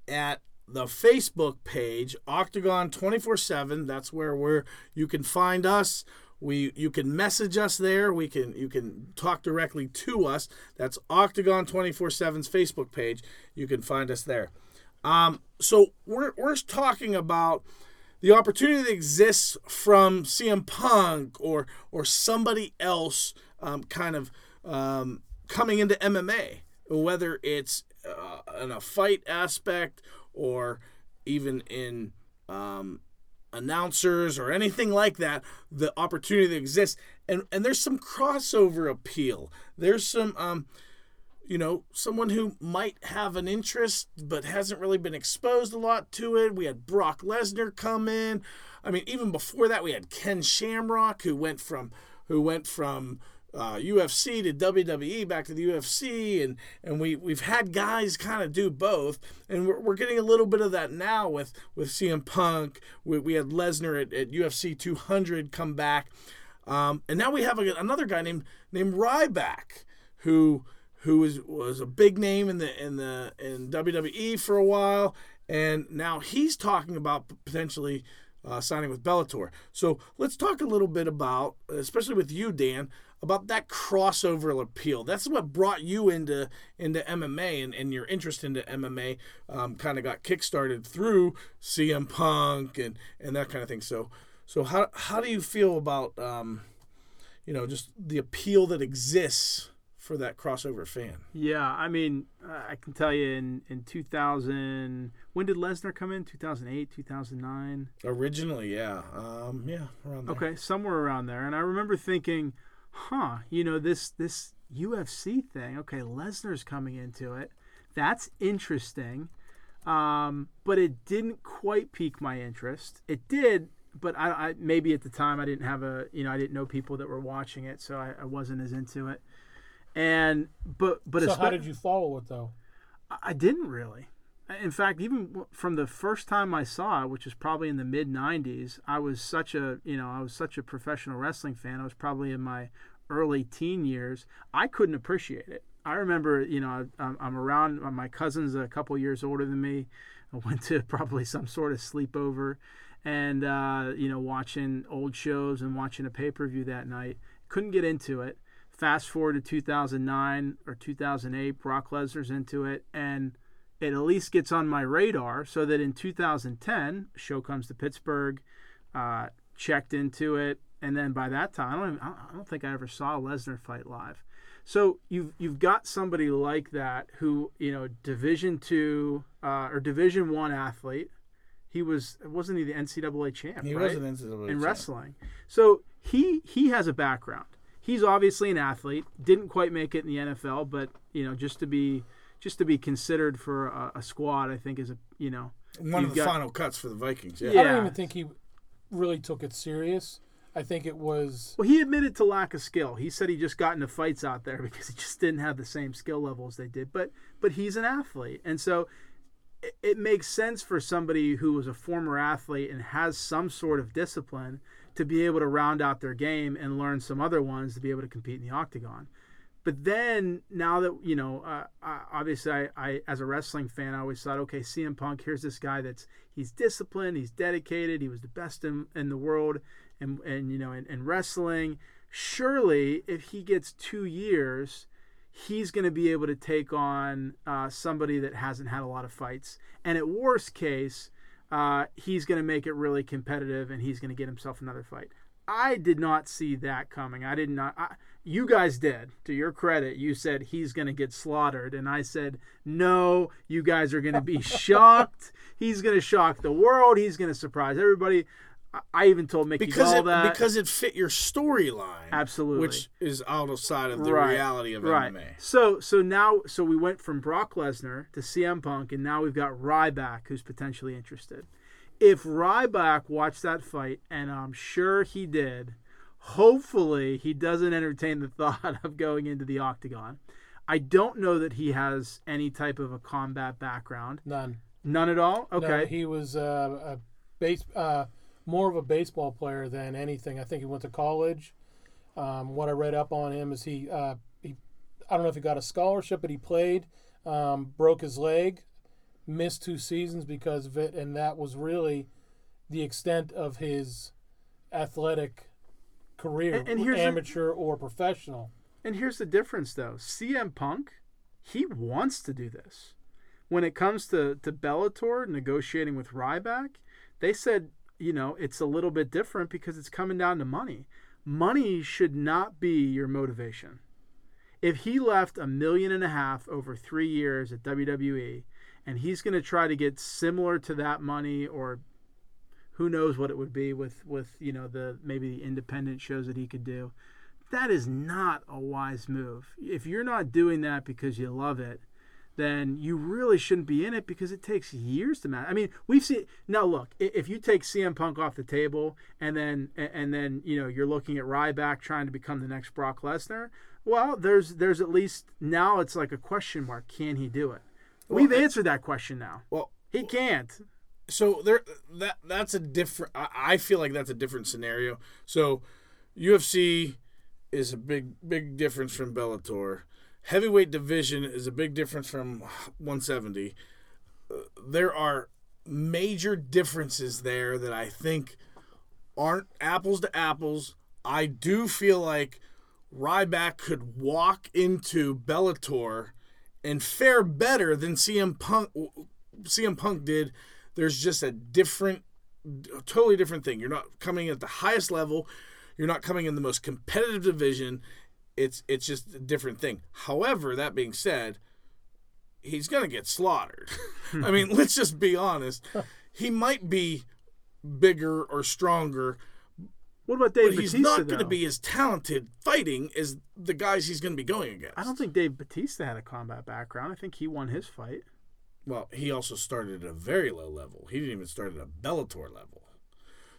at the Facebook page, Octagon 24/7. That's where we're you can find us. We you can message us there. We can you can talk directly to us. That's Octagon 24/7's Facebook page. You can find us there. Um, so we're we're talking about the opportunity that exists from CM Punk or or somebody else um, kind of um, coming into MMA, whether it's uh, in a fight aspect or even in um, announcers or anything like that, the opportunity that exists, and and there's some crossover appeal. There's some um, you know, someone who might have an interest but hasn't really been exposed a lot to it. We had Brock Lesnar come in. I mean, even before that, we had Ken Shamrock who went from who went from uh, UFC to WWE back to the UFC, and and we we've had guys kind of do both, and we're, we're getting a little bit of that now with with CM Punk. We, we had Lesnar at, at UFC 200 come back, um, and now we have a, another guy named named Ryback who who was was a big name in the in the in WWE for a while, and now he's talking about potentially uh, signing with Bellator. So let's talk a little bit about, especially with you, Dan, about that crossover appeal. That's what brought you into into MMA, and, and your interest into MMA um, kind of got kickstarted through CM Punk and and that kind of thing. So so how how do you feel about um, you know just the appeal that exists? for that crossover fan. Yeah, I mean, I can tell you in in 2000, when did Lesnar come in? 2008, 2009. Originally, yeah, um, yeah, around there. Okay, somewhere around there. And I remember thinking, huh, you know, this this UFC thing. Okay, Lesnar's coming into it. That's interesting. Um, but it didn't quite pique my interest. It did, but I, I maybe at the time I didn't have a you know I didn't know people that were watching it, so I, I wasn't as into it. And but but So how did you follow it though? I- I didn't really. In fact, even from the first time I saw it, which was probably in the mid '90s, I was such a you know I was such a professional wrestling fan. I was probably in my early teen years. I couldn't appreciate it. I remember you know I'm around my cousin's a couple years older than me. <laughs> I went to <laughs> probably some sort of sleepover, and uh, you know watching old shows and watching a pay per view that night. Couldn't get into it. Fast forward to 2009 or 2008, Brock Lesnar's into it, and it at least gets on my radar so that in 2010, show comes to Pittsburgh, uh, checked into it, and then by that time, I don't, even, I don't think I ever saw a Lesnar fight live. So you've you've got somebody like that who you know Division two uh, or Division one athlete. He was wasn't he the NCAA champ? He right? was an NCAA in champ. wrestling. So he he has a background. He's obviously an athlete. Didn't quite make it in the NFL, but you know, just to be just to be considered for a, a squad, I think is a you know One of the got- final cuts for the Vikings. Yeah. I don't even think he really took it serious. I think it was Well, he admitted to lack of skill. He said he just got into fights out there <laughs> because he just didn't have the same skill level as they did. But but he's an athlete, and so it, it makes sense for somebody who was a former athlete and has some sort of discipline to be able to round out their game and learn some other ones to be able to compete in the octagon. But then now that you know, uh, I, obviously, I, I as a wrestling fan, I always thought, okay, CM Punk, here's this guy that's he's disciplined, he's dedicated, he was the best in, in the world, and and you know, in, in wrestling. Surely, if he gets two years, he's going to be able to take on uh, somebody that hasn't had a lot of fights, and at worst case, uh, he's going to make it really competitive, and he's going to get himself another fight. I did not see that coming. I did not. I, you guys did. To your credit, you said he's going to get slaughtered, and I said no. You guys are going to be <laughs> shocked. He's going to shock the world. He's going to surprise everybody. I even told Mickey because Gall it, that because it fit your storyline, Absolutely. which is outside of the Right, reality of right. MMA. So so now so we went from Brock Lesnar to CM Punk, and now we've got Ryback who's potentially interested. If Ryback watched that fight, and I'm sure he did, hopefully he doesn't entertain the <laughs> thought of going into the octagon. I don't know that he has any type of a combat background. None. None at all. No, Okay. he was uh, a base, uh, more of a baseball player than anything. I think he went to college. Um, what I read up on him is he, uh, he, I don't know if he got a scholarship, but he played, um, broke his leg, missed two seasons because of it, and that was really the extent of his athletic career, And- and here's the- amateur or professional. And here's the difference, though. CM Punk, he wants to do this. When it comes to, to Bellator negotiating with Ryback, they said, you know, it's a little bit different because it's coming down to money. Money should not be your motivation. If he left a million and a half over three years at WWE and he's going to try to get similar to that money or who knows what it would be with, with you know, the maybe the independent shows that he could do that is not a wise move. If you're not doing that because you love it, then you really shouldn't be in it because it takes years to match. I mean, we've seen now. Look, if you take CM Punk off the table and then and then you know you're looking at Ryback trying to become the next Brock Lesnar, well, there's there's at least now it's like a question mark. Can he do it? We've answered that question now. Well, He can't. So there that that's a different I, feel like that's a different scenario. So ufc is a big big difference from bellator. Heavyweight division is a big difference from 170 Uh, there are major differences there that i think aren't apples to apples. I do feel like ryback could walk into bellator and fare better than cm punk CM Punk did, there's just a different, a totally different thing. You're not coming at the highest level. You're not coming in the most competitive division. It's it's just a different thing. However, that being said, he's gonna get slaughtered. <laughs> I mean, let's just be honest. <laughs> He might be bigger or stronger, What about Dave but he's Batista? not going to be as talented fighting as the guys he's going to be going against. I don't think Dave Batista had a combat background. I think he won his fight. Well, he also started at a very low level. He didn't even start at a Bellator level.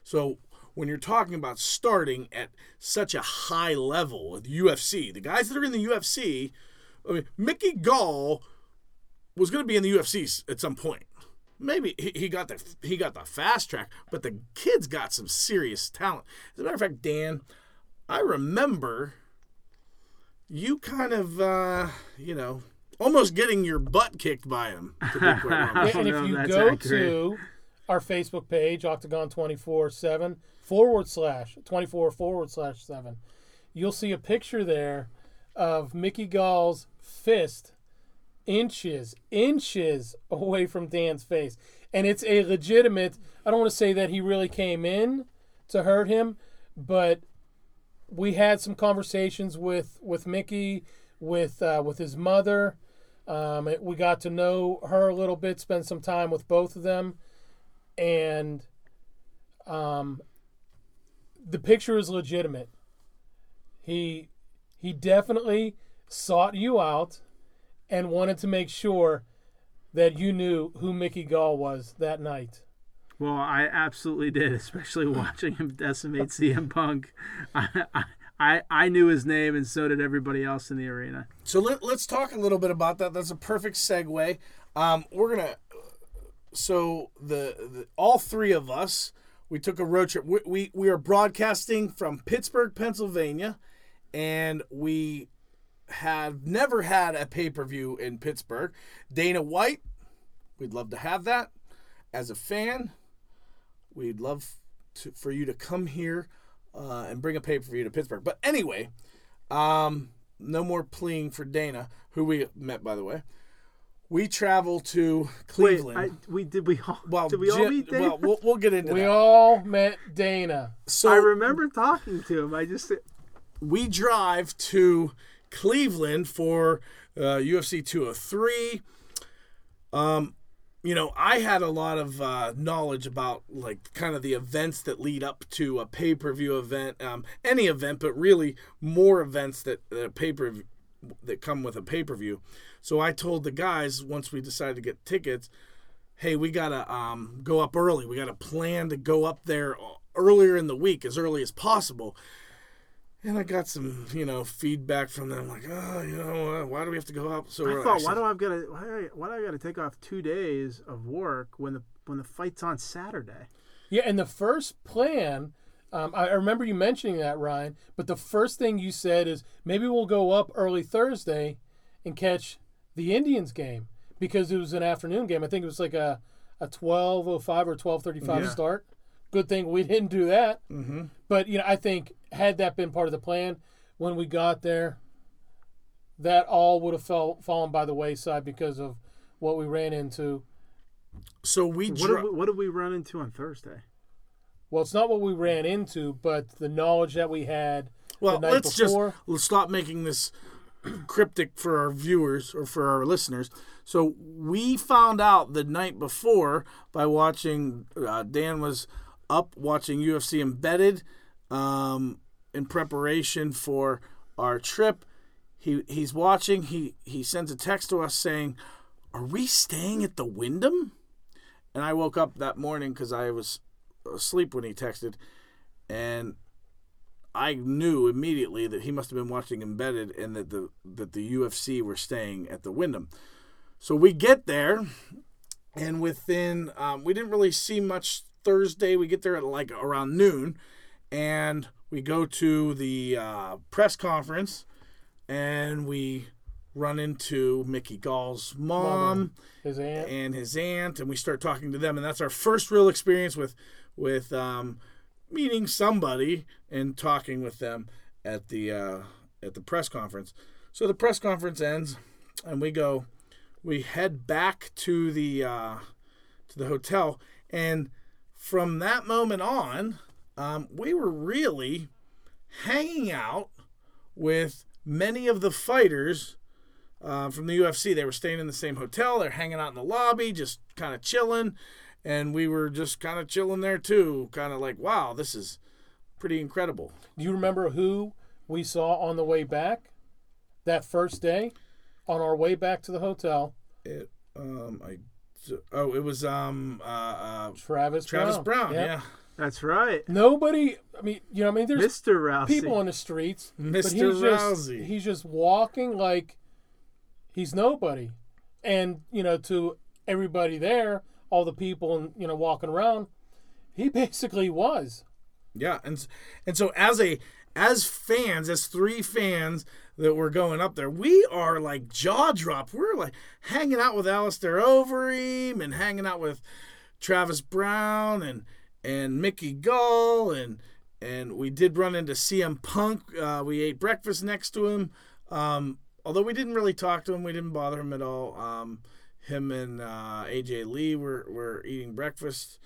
So when you're talking about starting at such a high level with UFC, the guys that are in the UFC, I mean, Mickey Gall was going to be in the UFC at some point. Maybe he, got the he got the fast track, but the kid's got some serious talent. As a matter of fact, Dan, I remember you kind of uh, you know almost getting your butt kicked by him. To be quite <laughs> honest. And, and no, if you that's go accurate. to our Facebook page, Octagon 24 7 forward slash 24 forward slash 7, you'll see a picture there of Mickey Gall's fist inches, inches away from Dan's face. And it's a legitimate, I don't want to say that he really came in to hurt him, but we had some conversations with, with Mickey, with, uh, with his mother. Um, it, we got to know her a little bit, spend some time with both of them, and um, the picture is legitimate. He he definitely sought you out and wanted to make sure that you knew who Mickey Gall was that night. Well, I absolutely did, <laughs> especially watching him decimate CM Punk. <laughs> I, I, I, I knew his name, and so did everybody else in the arena. So let, let's talk a little bit about that. That's a perfect segue. Um, we're gonna so the, the all three of us we took a road trip. We, we we are broadcasting from Pittsburgh, Pennsylvania, and we have never had a pay per view in Pittsburgh. Dana White, we'd love to have that. As a fan, we'd love to, for you to come here uh, and bring a pay per view to Pittsburgh. But anyway, um, no more pleading for Dana, who we met by the way. We travel to Wait, Cleveland. I, we did we all well, did we all Jim- meet Dave? well, we'll, we'll get into We that. all met Dana. so I remember talking to him. I just we drive to Cleveland for uh, UFC 203. Um, you know, I had a lot of uh, knowledge about like kind of the events that lead up to a pay per view event, um, any event, but really more events that that pay per that come with a pay per view. So I told the guys once we decided to get tickets, hey, we gotta um, go up early. We gotta plan to go up there earlier in the week, as early as possible. And I got some, you know, feedback from them, like, oh, you know, uh, why do we have to go up so I early? thought, why do I got to why, do I- why do I got to take off two days of work when the when the fight's on Saturday? Yeah, and the first plan, um, I I remember you mentioning that, Ryan. But the first thing you said is maybe we'll go up early Thursday and catch the Indians game because it was an afternoon game. I think it was like a a twelve oh five or twelve thirty five Yeah. start. Good thing we didn't do that. Mm-hmm. But you know, I think had that been part of the plan when we got there, that all would have fell, fallen by the wayside because of what we ran into. So we, What did we, what did we run into on Thursday? Well, it's not what we ran into, but the knowledge that we had well, the night let's before. just let's stop making this <clears throat> cryptic for our viewers or for our listeners. So we found out the night before by watching. Uh, Dan was up watching UFC Embedded um, in preparation for our trip. He he's watching. He he sends a text to us saying, "Are we staying at the Wyndham?" And I woke up that morning because I was asleep when he texted, and I knew immediately that he must have been watching Embedded and that the that the UFC were staying at the Wyndham. So we get there, and within um, we didn't really see much Thursday. We get there at like around noon, and we go to the uh, press conference, and we run into Mickey Gall's mom his aunt. and his aunt, and we start talking to them, and that's our first real experience with with um, meeting somebody and talking with them at the uh, at the press conference. So the press conference ends, and we go, we head back to the uh, to the hotel, and from that moment on, um, we were really hanging out with many of the fighters uh, from the UFC. They were staying in the same hotel. They're hanging out in the lobby, just kind of chilling. And we were just kind of chilling there too, kind of like, wow, this is pretty incredible. Do you remember who we saw on the way back that first day on our way back to the hotel? It, um, I, oh, it was um, uh, uh, Travis Travis Browne, Yep. yeah, That's right, Nobody, I mean, you know, I mean, there's Mr. Rousey. people on the streets, but Mr. he's Rousey. just he's just walking like he's nobody, and you know, to everybody there, all the people and you know walking around, he <laughs> basically was. Yeah, and and so as a as fans, as three fans that were going up there, we are like jaw dropped. We're like hanging out with Alistair Overeem and hanging out with Travis Browne and and Mickey Gall and and we did run into CM Punk. Uh, we ate breakfast next to him. Um, although we didn't really talk to him, we didn't bother him at all. Um, him and uh, AJ Lee were, were eating breakfast,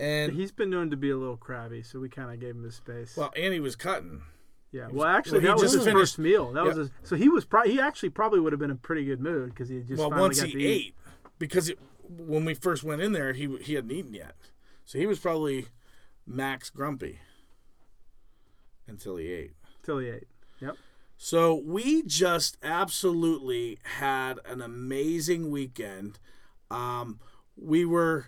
and He's been known to be a little crabby, so we kind of gave him his space. well, Annie was cutting. yeah. Well, actually, well, he that was his finished- first meal. That was his, so he was pro- he actually probably would have been in a pretty good mood because he had just well, finally once he to eat. ate, because it, when we first went in there, he he hadn't eaten yet, so he was probably max grumpy until he ate. Until he ate. Yep. So we just absolutely had an amazing weekend. Um, we were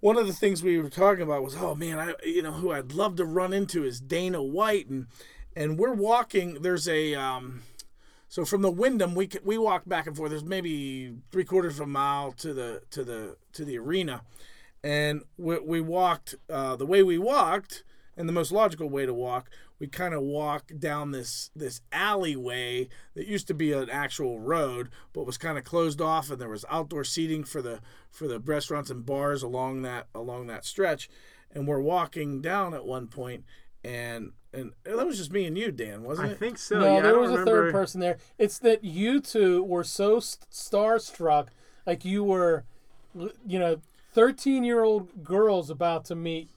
one of the things we were talking about was, oh man, I you know who I'd love to run into is Dana White, and and we're walking. There's a um, So from the Wyndham, we we walk back and forth. There's maybe three quarters of a mile to the to the to the arena, and we, we walked uh, the way we walked, and the most logical way to walk. We kind of walk down this this alleyway that used to be an actual road, but was kind of closed off, and there was outdoor seating for the for the restaurants and bars along that along that stretch. And we're walking down at one point, and and that was just me and you, Dan, wasn't it? I think so. no, yeah, there don't was a third person there. It's that you two were so st- starstruck, like you were, you know, thirteen-year-old girls about to meet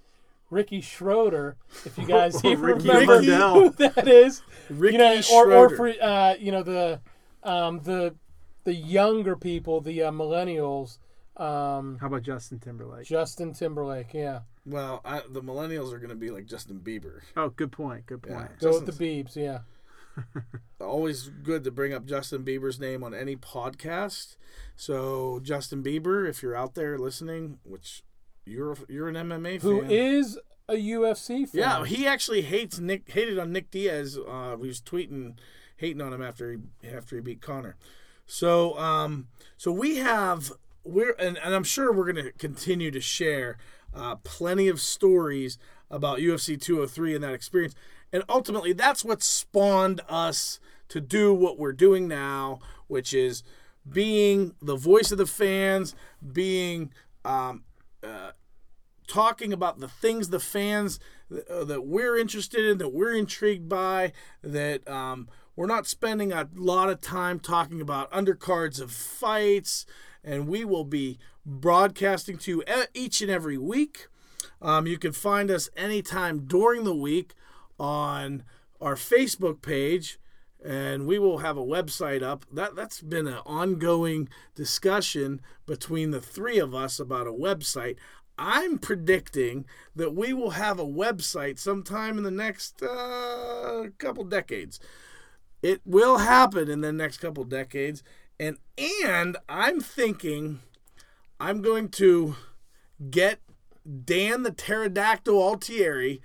Ricky Schroder. If you guys <laughs> Oh, even Ricky remember Rundell. who that is, Ricky you know, or or for uh, you know the um, the the younger people, the uh, millennials. Um, How about Justin Timberlake? Justin Timberlake, yeah. Well, I, the millennials are going to be like Justin Bieber. Oh, good point. Good Yeah. point. Go with the Beebs, yeah. Always good to bring up Justin Bieber's name on any podcast. So, Justin Bieber, if you're out there listening, which you're you're an MMA Who fan, is a UFC fan? yeah, he actually hates Nick hated on Nick Diaz. Uh, he was tweeting hating on him after he after he beat Conor. So um so we have we're and, and I'm sure we're gonna continue to share uh, plenty of stories about UFC 203 and that experience. And ultimately that's what spawned us to do what we're doing now, which is being the voice of the fans, being um, talking about the things the fans uh, that we're interested in, that we're intrigued by, that um, we're not spending a lot of time talking about undercards of fights, and we will be broadcasting to you each and every week. Um, you can find us anytime during the week on our Facebook page, and we will have a website up. That that's been an ongoing discussion between the three of us about a website. I'm predicting that we will have a website sometime in the next uh, couple decades. It will happen in the next couple decades, and and I'm thinking I'm going to get Dan the pterodactyl Altieri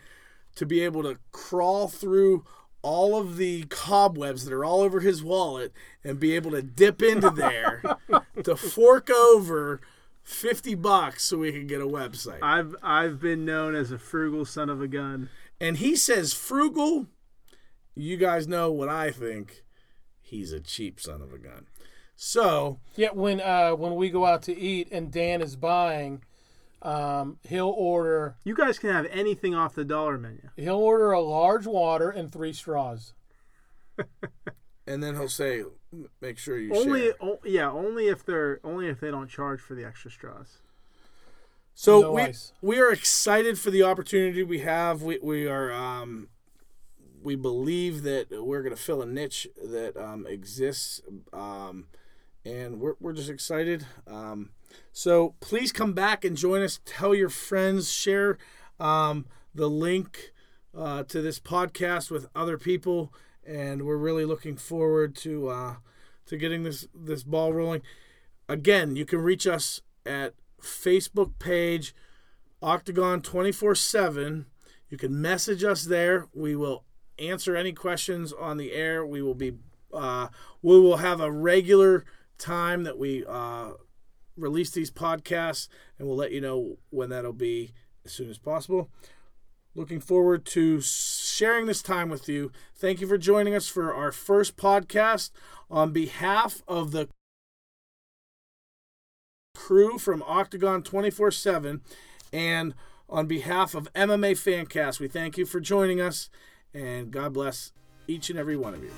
to be able to crawl through all of the cobwebs that are all over his wallet and be able to dip into there <laughs> to fork over 50 bucks so we can get a website. I've I've been known as a frugal son of a gun. And he says frugal. You guys know what I think. He's a cheap son of a gun. So, Yeah, when uh, when we go out to eat and Dan is buying, um, he'll order You guys can have anything off the dollar menu. he'll order a large water and three straws. <laughs> and then he'll say, make sure you Only, share. o- yeah, only if they're only if they don't charge for the extra straws. So No we ice. we are excited for the opportunity we have. We we are um, we believe that we're going to fill a niche that um, exists, um, and we're we're just excited. Um, so please come back and join us. Tell your friends. Share um, the link uh, to this podcast with other people, and we're really looking forward to uh, to getting this this ball rolling. Again, you can reach us at Facebook page Octagon 24 7. You can message us there. We will answer any questions on the air. We will be, uh, we will have a regular time that we uh, release these podcasts, and we'll let you know when that'll be as soon as possible. Looking forward to sharing this time with you. Thank you for joining us for our first podcast. On behalf of the crew from Octagon 24 7. And on behalf of MMA Fancast, we thank you for joining us and God bless each and every one of you.